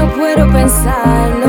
No puedo pensar.